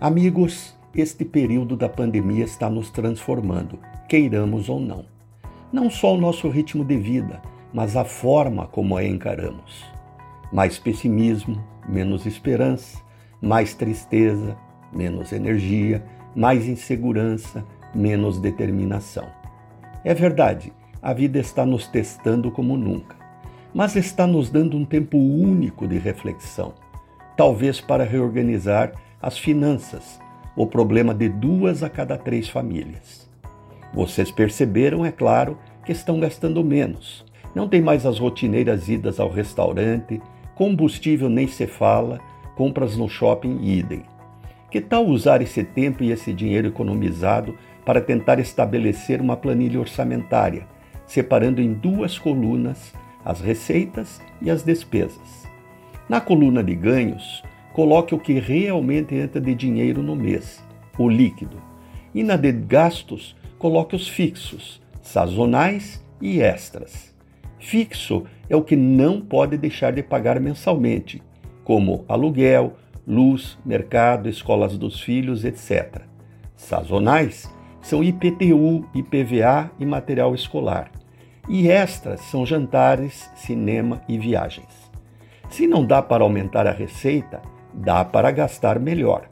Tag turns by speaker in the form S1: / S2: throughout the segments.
S1: Amigos, este período da pandemia está nos transformando, queiramos ou não. Não só o nosso ritmo de vida, mas a forma como a encaramos. Mais pessimismo, menos esperança, mais tristeza, menos energia, mais insegurança, menos determinação. É verdade, a vida está nos testando como nunca, mas está nos dando um tempo único de reflexão, talvez para reorganizar as finanças, o problema de duas a cada três famílias. Vocês perceberam, é claro, que estão gastando menos. Não tem mais as rotineiras idas ao restaurante, combustível nem se fala, compras no shopping idem. Que tal usar esse tempo e esse dinheiro economizado para tentar estabelecer uma planilha orçamentária, separando em duas colunas as receitas e as despesas? Na coluna de ganhos, coloque o que realmente entra de dinheiro no mês, o líquido. E na de gastos, coloque os fixos, sazonais e extras. Fixo é o que não pode deixar de pagar mensalmente, como aluguel, luz, mercado, escolas dos filhos, etc. Sazonais são IPTU, IPVA e material escolar. E extras são jantares, cinema e viagens. Se não dá para aumentar a receita, dá para gastar melhor.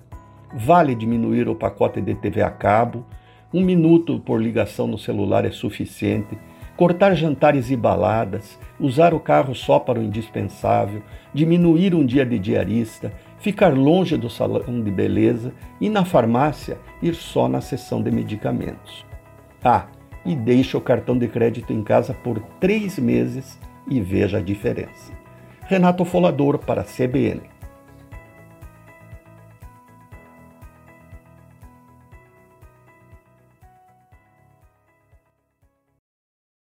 S1: Vale diminuir o pacote de TV a cabo, um minuto por ligação no celular é suficiente, cortar jantares e baladas, usar o carro só para o indispensável, diminuir um dia de diarista, ficar longe do salão de beleza e na farmácia ir só na sessão de medicamentos. Ah, e deixe o cartão de crédito em casa por três meses e veja a diferença. Renato Folador para a CBN.